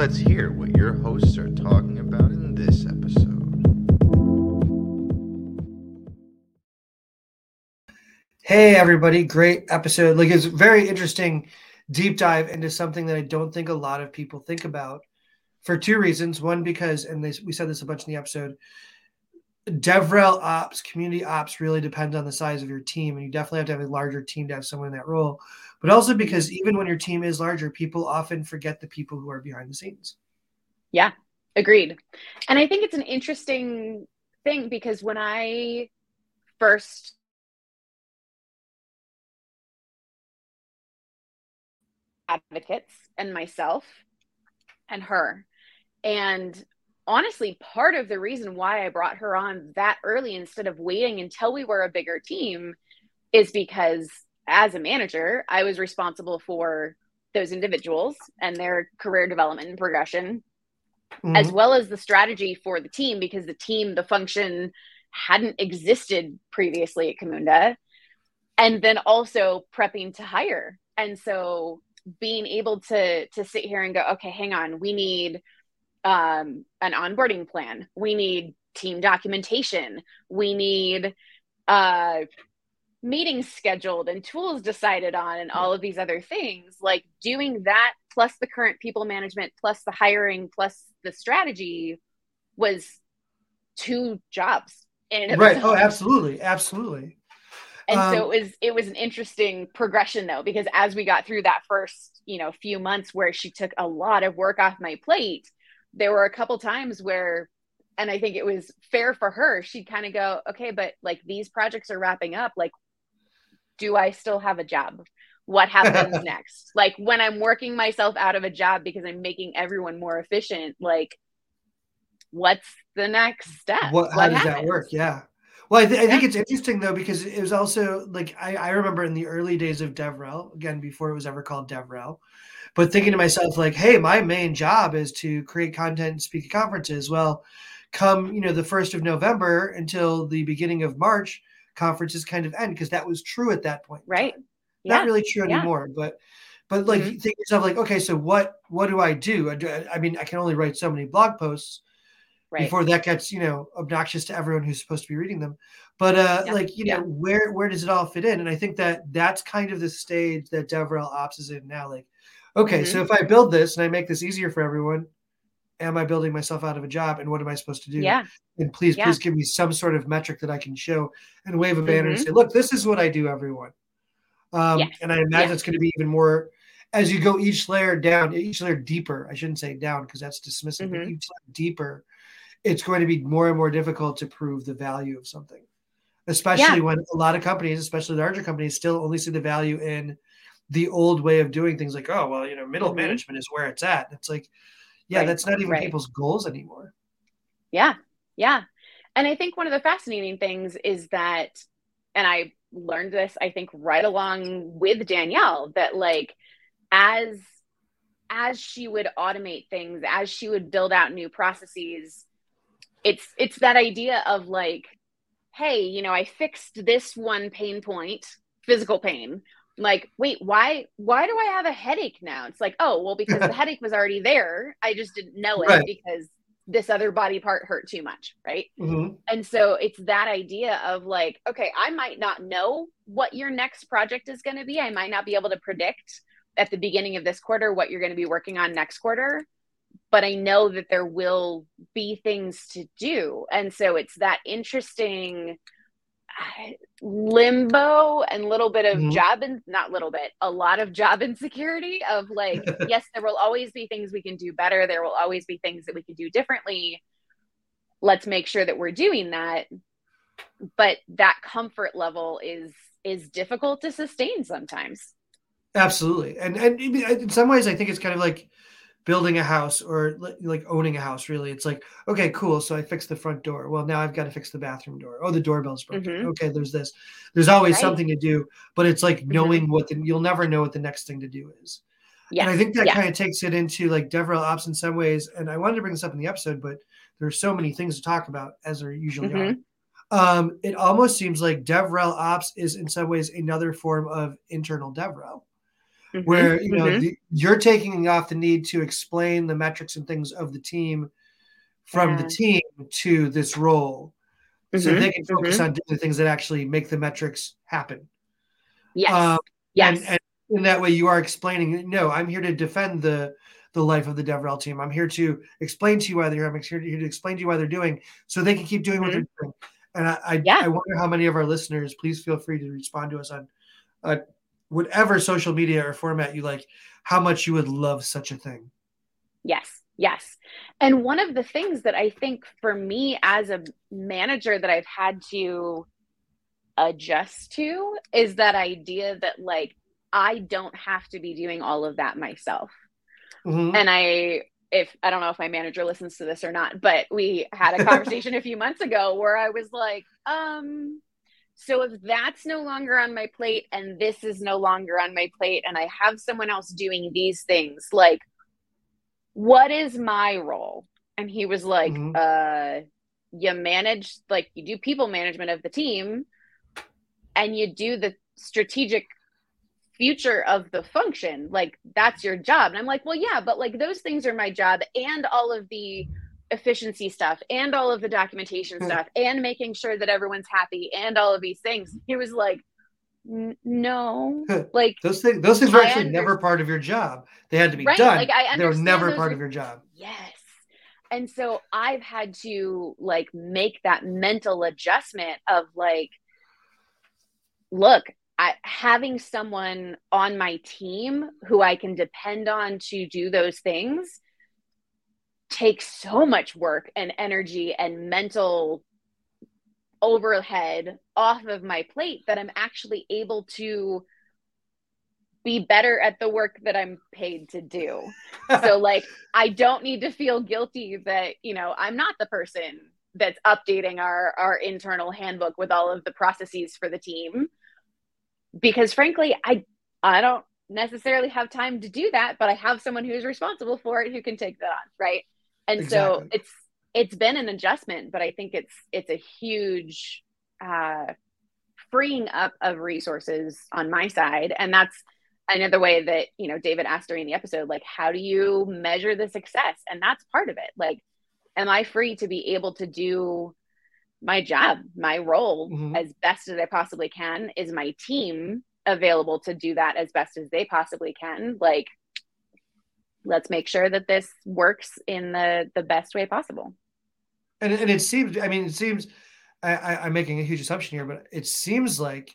Let's hear what your hosts are talking about in this episode. Hey everybody, great episode. Like it's very interesting deep dive into something that I don't think a lot of people think about for two reasons. One, because, and they, we said this a bunch in the episode, DevRel ops, community ops really depends on the size of your team. And you definitely have to have a larger team to have someone in that role. But also because even when your team is larger, people often forget the people who are behind the scenes. Yeah, agreed. And I think it's an interesting thing because when I first advocates and myself and her. And honestly, part of the reason why I brought her on that early instead of waiting until we were a bigger team is because as a manager, I was responsible for those individuals and their career development and progression, mm-hmm. as well as the strategy for the team, because the team, the function hadn't existed previously at Camunda. And then also prepping to hire. And so being able to to sit here and go okay hang on we need um, an onboarding plan we need team documentation we need uh, meetings scheduled and tools decided on and all of these other things like doing that plus the current people management plus the hiring plus the strategy was two jobs right. oh absolutely. Absolutely. And um, so it was it was an interesting progression though because as we got through that first you know few months where she took a lot of work off my plate there were a couple times where and i think it was fair for her she'd kind of go okay but like these projects are wrapping up like do i still have a job? What happens next? Like when i'm working myself out of a job because i'm making everyone more efficient like what's the next step? What, how what does happens? that work? yeah. Well, I, th- I think it's interesting though because it was also like I, I remember in the early days of DevRel, again before it was ever called DevRel, but thinking to mm-hmm. myself like, hey, my main job is to create content and speak at conferences. Well, come you know the first of November until the beginning of March, conferences kind of end because that was true at that point. Right. Yeah. Not really true anymore, yeah. but but like mm-hmm. think yourself like, okay, so what what do I do? I, I mean, I can only write so many blog posts right. before that gets you know obnoxious to everyone who's supposed to be reading them but uh yeah. like you know where where does it all fit in and i think that that's kind of the stage that devrel ops is in now like okay mm-hmm. so if i build this and i make this easier for everyone am i building myself out of a job and what am i supposed to do yeah and please yeah. please give me some sort of metric that i can show and wave a banner mm-hmm. and say look this is what i do everyone um, yes. and i imagine yeah. it's going to be even more as you go each layer down each layer deeper i shouldn't say down because that's dismissive mm-hmm. but each layer deeper it's going to be more and more difficult to prove the value of something, especially yeah. when a lot of companies, especially larger companies, still only see the value in the old way of doing things like, oh, well, you know, middle mm-hmm. management is where it's at. It's like, yeah, right. that's not even right. people's goals anymore. Yeah. Yeah. And I think one of the fascinating things is that, and I learned this, I think, right along with Danielle, that like as as she would automate things, as she would build out new processes, it's it's that idea of like hey you know i fixed this one pain point physical pain like wait why why do i have a headache now it's like oh well because the headache was already there i just didn't know it right. because this other body part hurt too much right mm-hmm. and so it's that idea of like okay i might not know what your next project is going to be i might not be able to predict at the beginning of this quarter what you're going to be working on next quarter but I know that there will be things to do. And so it's that interesting limbo and little bit of mm-hmm. job and not little bit, a lot of job insecurity of like, yes, there will always be things we can do better. There will always be things that we can do differently. Let's make sure that we're doing that. But that comfort level is is difficult to sustain sometimes. Absolutely. And and in some ways I think it's kind of like building a house or like owning a house really it's like okay cool so i fixed the front door well now i've got to fix the bathroom door oh the doorbell's broken mm-hmm. okay there's this there's always right. something to do but it's like mm-hmm. knowing mm-hmm. what the, you'll never know what the next thing to do is yes. and i think that yes. kind of takes it into like devrel ops in some ways and i wanted to bring this up in the episode but there's so many things to talk about as there usually mm-hmm. are um, it almost seems like devrel ops is in some ways another form of internal devrel mm-hmm. where you know mm-hmm. the, you're taking off the need to explain the metrics and things of the team from yeah. the team to this role, mm-hmm. so they can focus mm-hmm. on doing the things that actually make the metrics happen. Yes. Um, yes. And, and in that way, you are explaining. No, I'm here to defend the the life of the DevRel team. I'm here to explain to you why they're. I'm here to, explain to you why they're doing, so they can keep doing what they're doing. And I, I, yeah. I, wonder how many of our listeners, please feel free to respond to us on uh, whatever social media or format you like, how much you would love such a thing. Yes, yes. And one of the things that I think for me as a manager that I've had to adjust to is that idea that like I don't have to be doing all of that myself. Mm-hmm. And I if I don't know if my manager listens to this or not, but we had a conversation a few months ago where I was like, um, so if that's no longer on my plate and this is no longer on my plate and I have someone else doing these things, like what is my role? And he was like, mm-hmm. uh, you manage like you do people management of the team and you do the strategic future of the function like that's your job and i'm like well yeah but like those things are my job and all of the efficiency stuff and all of the documentation hmm. stuff and making sure that everyone's happy and all of these things. He was like no. Like those things those things were actually never part of your job. They had to be right? done. like, I they were never part are, of your job. Yes. And so i've had to like make that mental adjustment of like look I, having someone on my team who I can depend on to do those things takes so much work and energy and mental overhead off of my plate that I'm actually able to be better at the work that I'm paid to do. so like I don't need to feel guilty that, you know, I'm not the person that's updating our our internal handbook with all of the processes for the team because frankly, I I don't necessarily have time to do that, but I have someone who's responsible for it who can take that on, right? And exactly. so it's it's been an adjustment, but I think it's it's a huge uh, freeing up of resources on my side, and that's another way that you know David asked during the episode, like how do you measure the success? And that's part of it. Like, am I free to be able to do my job, my role mm-hmm. as best as I possibly can. Is my team available to do that as best as they possibly can? Like, let's make sure that this works in the the best way possible. And and it seems, I mean, it seems I, I'm making a huge assumption here, but it seems like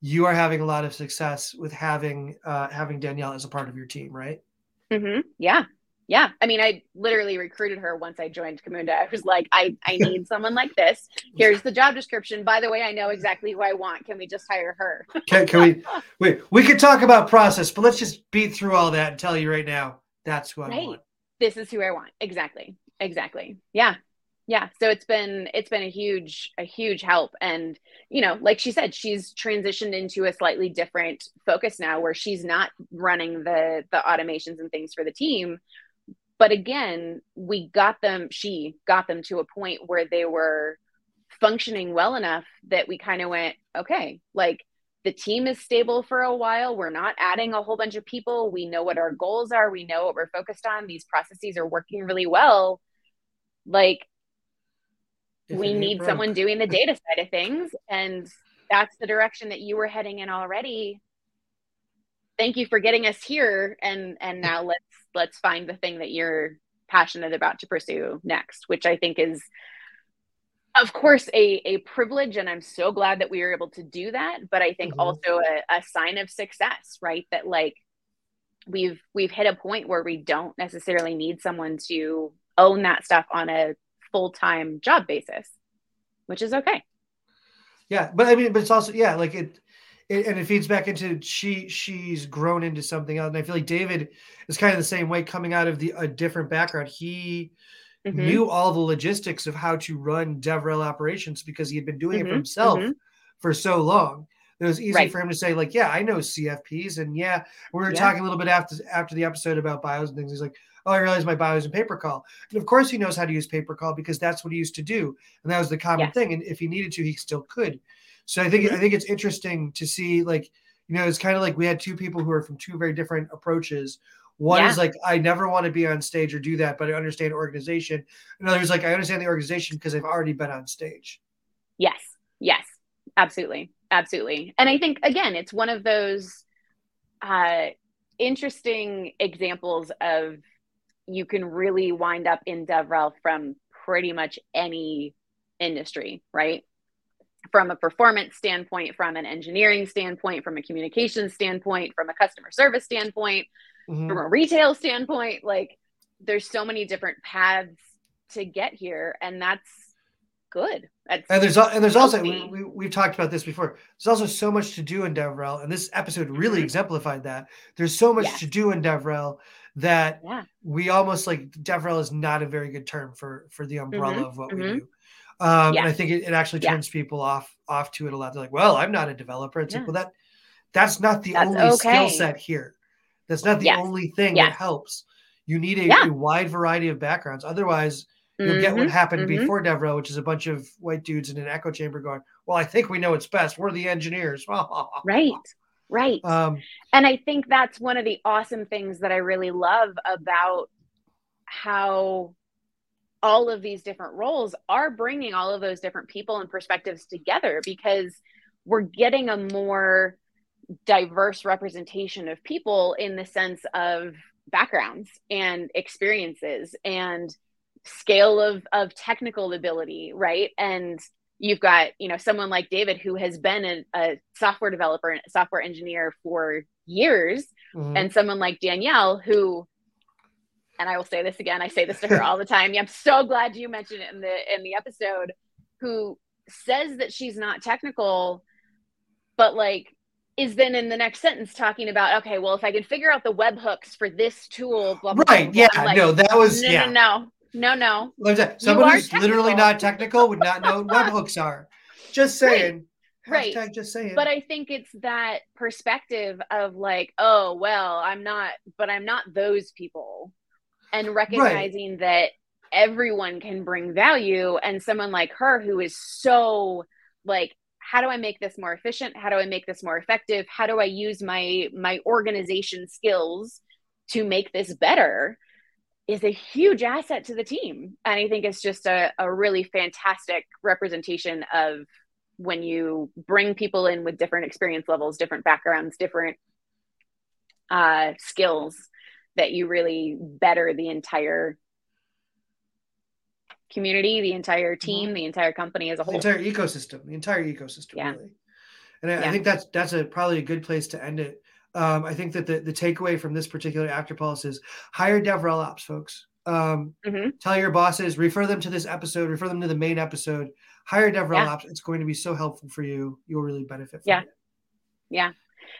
you are having a lot of success with having uh, having Danielle as a part of your team, right? Mm-hmm. Yeah, yeah i mean i literally recruited her once i joined Camunda. i was like i i need someone like this here's the job description by the way i know exactly who i want can we just hire her can, can we wait we could talk about process but let's just beat through all that and tell you right now that's who i right. want. This is who i want. Exactly. Exactly. Yeah. Yeah. So it's been it's been a huge a huge help. And you know like she said she's transitioned into a slightly different focus now where she's not running the the automations and things for the team. But again we got them she got them to a point where they were functioning well enough that we kind of went okay like the team is stable for a while. We're not adding a whole bunch of people. We know what our goals are. We know what we're focused on. These processes are working really well. Like if we need broke. someone doing the data side of things and that's the direction that you were heading in already. Thank you for getting us here and and now let's let's find the thing that you're passionate about to pursue next which i think is of course a, a privilege and i'm so glad that we were able to do that but i think mm-hmm. also a, a sign of success right that like we've we've hit a point where we don't necessarily need someone to own that stuff on a full-time job basis which is okay yeah but i mean but it's also yeah like it it, and it feeds back into she she's grown into something else. And I feel like David is kind of the same way, coming out of the a different background. He mm-hmm. knew all the logistics of how to run DevRel operations because he had been doing mm-hmm. it for mm-hmm. himself mm-hmm. for so long. It was easy right. for him to say, like, yeah, I know CFPs, and yeah, we were yeah. talking a little bit after after the episode about bios and things. He's like, oh, I realized my bio bios in PaperCall. And of course, he knows how to use PaperCall because that's what he used to do, and that was the common yes. thing. And if he needed to, he still could. So I think mm-hmm. I think it's interesting to see like you know, it's kind of like we had two people who are from two very different approaches. One Yeah. is like, I never want to be on stage or do that, but I understand organization. Another is like, I understand the organization because I've already been on stage. Yes. Yes. Absolutely. Absolutely. And I think again, it's one of those uh interesting examples of you can really wind up in DevRel from pretty much any industry, right? From a performance standpoint, from an engineering standpoint, from a communication standpoint, from a customer service standpoint, Mhm. from a retail standpoint, like there's so many different paths to get here, and that's good. That's And there's and there's also we, we, we've talked about this before. There's also so much to do in DevRel, and this episode really Mhm. exemplified that. There's so much Yes. to do in DevRel that yeah, we almost like DevRel is not a very good term for for the umbrella Mhm, of what we mhm. do. Um, Yeah. And I think it, it actually Yeah. turns people off off to it a lot. They're like, "Well, I'm not a developer." It's Yeah. like, well, that that's not the That's only skill set here. That's not the Yes. only thing Yes. that helps. You need a, Yeah. a wide variety of backgrounds. Otherwise, you'll get what Mhm, happened mhm. before DevRel, which is a bunch of white dudes in an echo chamber going, "Well, I think we know what's best. We're the engineers." right, right. Um, and I think that's one of the awesome things that I really love about how all of these different roles are bringing all of those different people and perspectives together because we're getting a more diverse representation of people in the sense of backgrounds and experiences and scale of of technical ability right and you've got you know someone like david who has been a, a software developer and software engineer for years mhm. and someone like danielle who and i will say this again i say this to her all the time i'm so glad you mentioned it in the in the episode who says that she's not technical but like is then in the next sentence talking about okay well if i can figure out the webhooks for this tool blah, blah, blah, right? blah, Yeah, like, no, that was no, yeah. no no no no Like I said, Someone who's literally not technical would not know what webhooks are. Just saying. right. Hashtag just saying. but i think it's that perspective of like oh well i'm not but i'm not those people and recognizing that everyone can bring value and someone like her who is so like how do i make this more efficient? How do i make this more effective? How do i use my my organization skills to make this better is a huge asset to the team. And i think it's just a, a really fantastic representation of when you bring people in with different experience levels different backgrounds different uh, skills that you really better the entire community the entire team the entire company as a whole. the entire ecosystem, the entire ecosystem, Yeah. really. And I, I think that's that's a probably a good place to end it. Um, I think that the, the takeaway from this particular after pulse is hire DevRel ops, folks. Um, Mhm. Tell your bosses, refer them to this episode, refer them to the main episode. Hire DevRel Yeah. ops. It's going to be so helpful for you. You'll really benefit from Yeah. it. yeah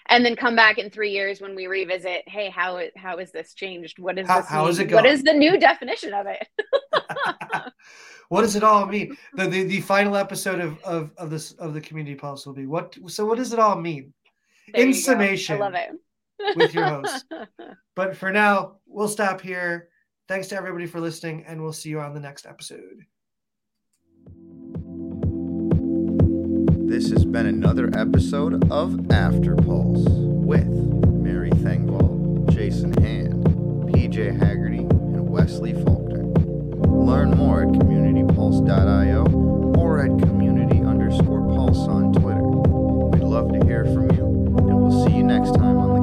and then come back in three years when we revisit hey how how is this changed what is How- this how is it going? is the new definition of it what does it all mean? The, the the final episode of of of this of the community pulse will be what. So what does it all mean? There In you go. summation, i love it with your host. But for now, we'll stop here. Thanks to everybody for listening, and we'll see you on the next episode. This has been another episode of After Pulse with Mary Thengvall, Jason Hand, PJ Haggerty, and Wesley Faulkner. Learn more at communitypulse.io or at community underscore pulse on Twitter. We'd love to hear from you, and we'll see you next time on